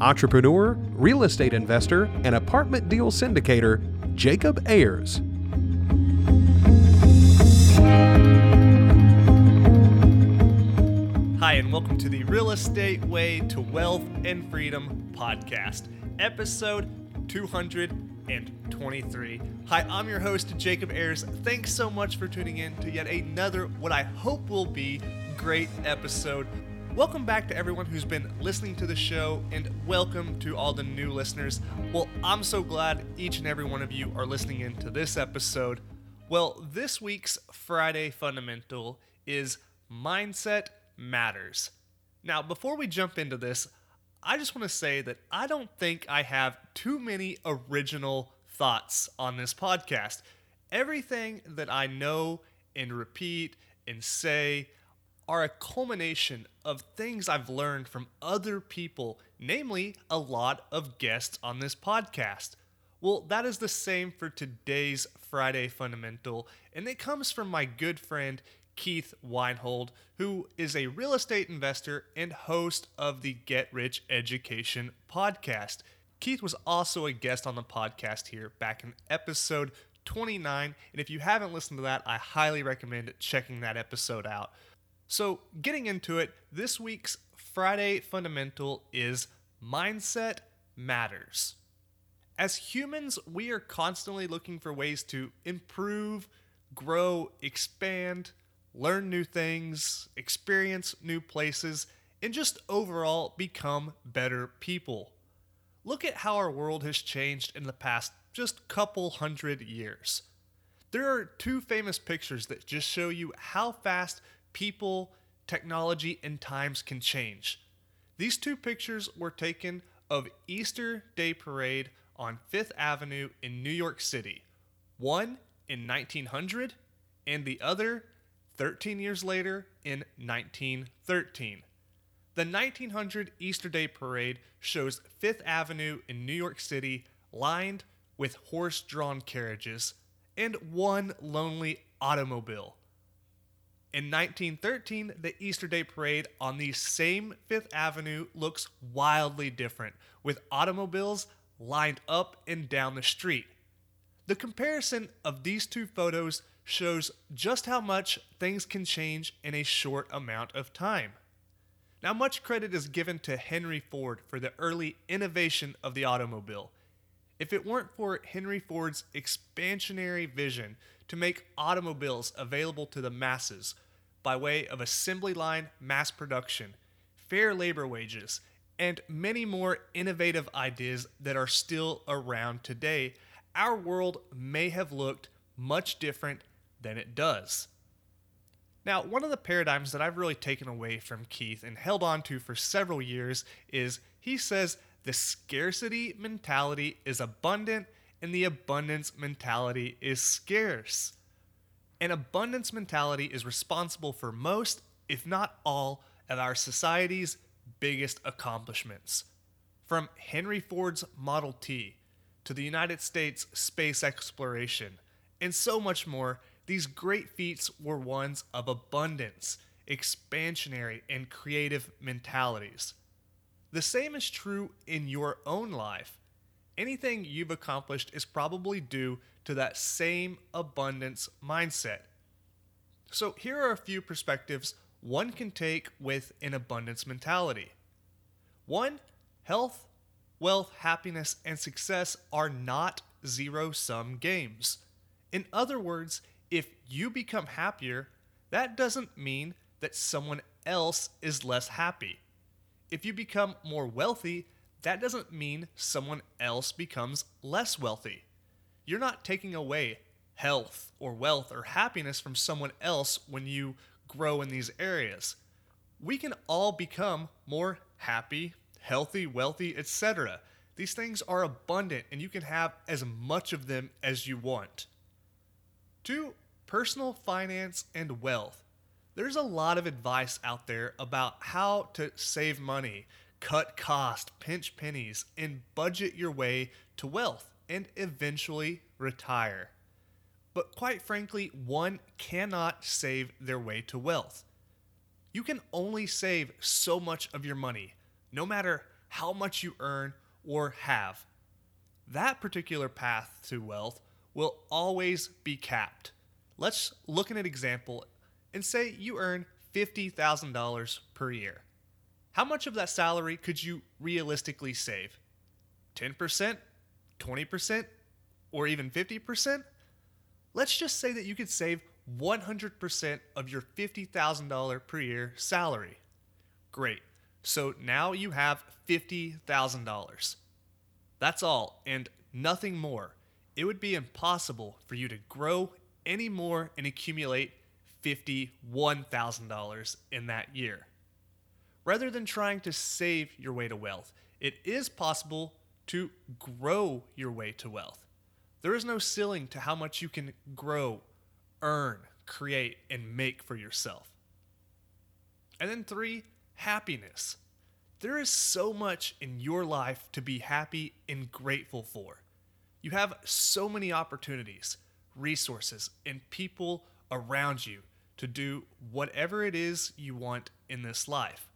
entrepreneur, real estate investor, and apartment deal syndicator, Jacob Ayers. Hi, and welcome to the Real Estate Way to Wealth and Freedom podcast, episode 223. Hi, I'm your host, Jacob Ayers. Thanks so much for tuning in to yet another, what I hope will be, great episode. Welcome back to everyone who's been listening to the show, and welcome to all the new listeners. Well, I'm so glad each and every one of you are listening in to this episode. Well, this week's Friday Fundamental is Mindset Matters. Now, before we jump into this, I just want to say that I don't think I have too many original thoughts on this podcast. Everything that I know and repeat and say are a culmination of things I've learned from other people, namely a lot of guests on this podcast. Well, that is the same for today's Friday Fundamental, and it comes from my good friend Keith Weinhold, who is a real estate investor and host of the Get Rich Education podcast. Keith was also a guest on the podcast here back in episode 29, and if you haven't listened to that, I highly recommend checking that episode out. So, getting into it, this week's Friday Fundamental is Mindset Matters. As humans, we are constantly looking for ways to improve, grow, expand, learn new things, experience new places, and just overall become better people. Look at how our world has changed in the past just couple hundred years. There are two famous pictures that just show you how fast people, technology, and times can change. These two pictures were taken of Easter Day Parade on Fifth Avenue in New York City, one in 1900 and the other 13 years later in 1913. The 1900 Easter Day Parade shows Fifth Avenue in New York City lined with horse drawn carriages and one lonely automobile. In 1913, the Easter Day Parade on the same Fifth Avenue looks wildly different, with automobiles lined up and down the street. The comparison of these two photos shows just how much things can change in a short amount of time. Now, much credit is given to Henry Ford for the early innovation of the automobile. If it weren't for Henry Ford's expansionary vision to make automobiles available to the masses by way of assembly line mass production, fair labor wages, and many more innovative ideas that are still around today, our world may have looked much different than it does. Now, one of the paradigms that I've really taken away from Keith and held on to for several years is he says the scarcity mentality is abundant and the abundance mentality is scarce. An abundance mentality is responsible for most, if not all, of our society's biggest accomplishments. From Henry Ford's Model T to the United States space exploration, and so much more, these great feats were ones of abundance, expansionary, and creative mentalities. The same is true in your own life. Anything you've accomplished is probably due to that same abundance mindset. So, here are a few perspectives one can take with an abundance mentality. One, health, wealth, happiness, and success are not zero sum games. In other words, if you become happier, that doesn't mean that someone else is less happy. If you become more wealthy, that doesn't mean someone else becomes less wealthy. You're not taking away health or wealth or happiness from someone else when you grow in these areas. We can all become more happy, healthy, wealthy, etc. These things are abundant and you can have as much of them as you want. Two, personal finance and wealth. There's a lot of advice out there about how to save money, cut cost, pinch pennies, and budget your way to wealth and eventually retire. But quite frankly, one cannot save their way to wealth. You can only save so much of your money, no matter how much you earn or have. That particular path to wealth will always be capped. Let's look at an example and say you earn $50,000 per year. How much of that salary could you realistically save? 10%, 20%, or even 50%? Let's just say that you could save 100% of your $50,000 per year salary. Great. So now you have $50,000. That's all, and nothing more. It would be impossible for you to grow any more and accumulate $51,000 in that year. Rather than trying to save your way to wealth, it is possible to grow your way to wealth. There is no ceiling to how much you can grow, earn, create, and make for yourself. And then three, happiness. There is so much in your life to be happy and grateful for. You have so many opportunities, resources, and people around you to do whatever it is you want in this life.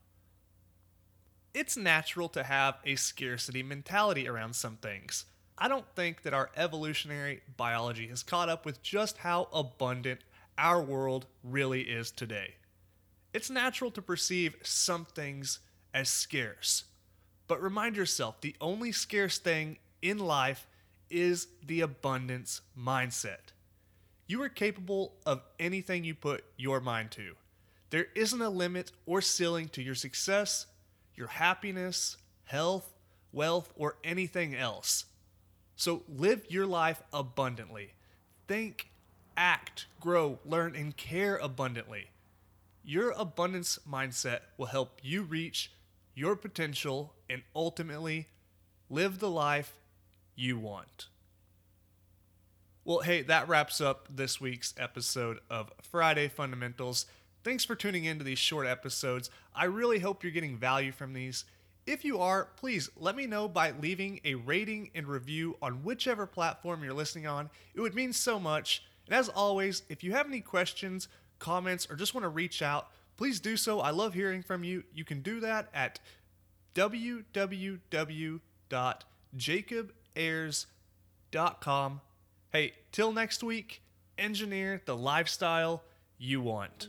It's natural to have a scarcity mentality around some things. I don't think that our evolutionary biology has caught up with just how abundant our world really is today. It's natural to perceive some things as scarce, but remind yourself the only scarce thing in life is the abundance mindset. You are capable of anything you put your mind to. There isn't a limit or ceiling to your success, your happiness, health, wealth, or anything else. So live your life abundantly. Think, act, grow, learn, and care abundantly. Your abundance mindset will help you reach your potential and ultimately live the life you want. Well, hey, that wraps up this week's episode of Friday Fundamentals. Thanks for tuning in to these short episodes. I really hope you're getting value from these. If you are, please let me know by leaving a rating and review on whichever platform you're listening on. It would mean so much. And as always, if you have any questions, comments, or just want to reach out, please do so. I love hearing from you. You can do that at www.jacobayers.com Hey, till next week, engineer the lifestyle you want.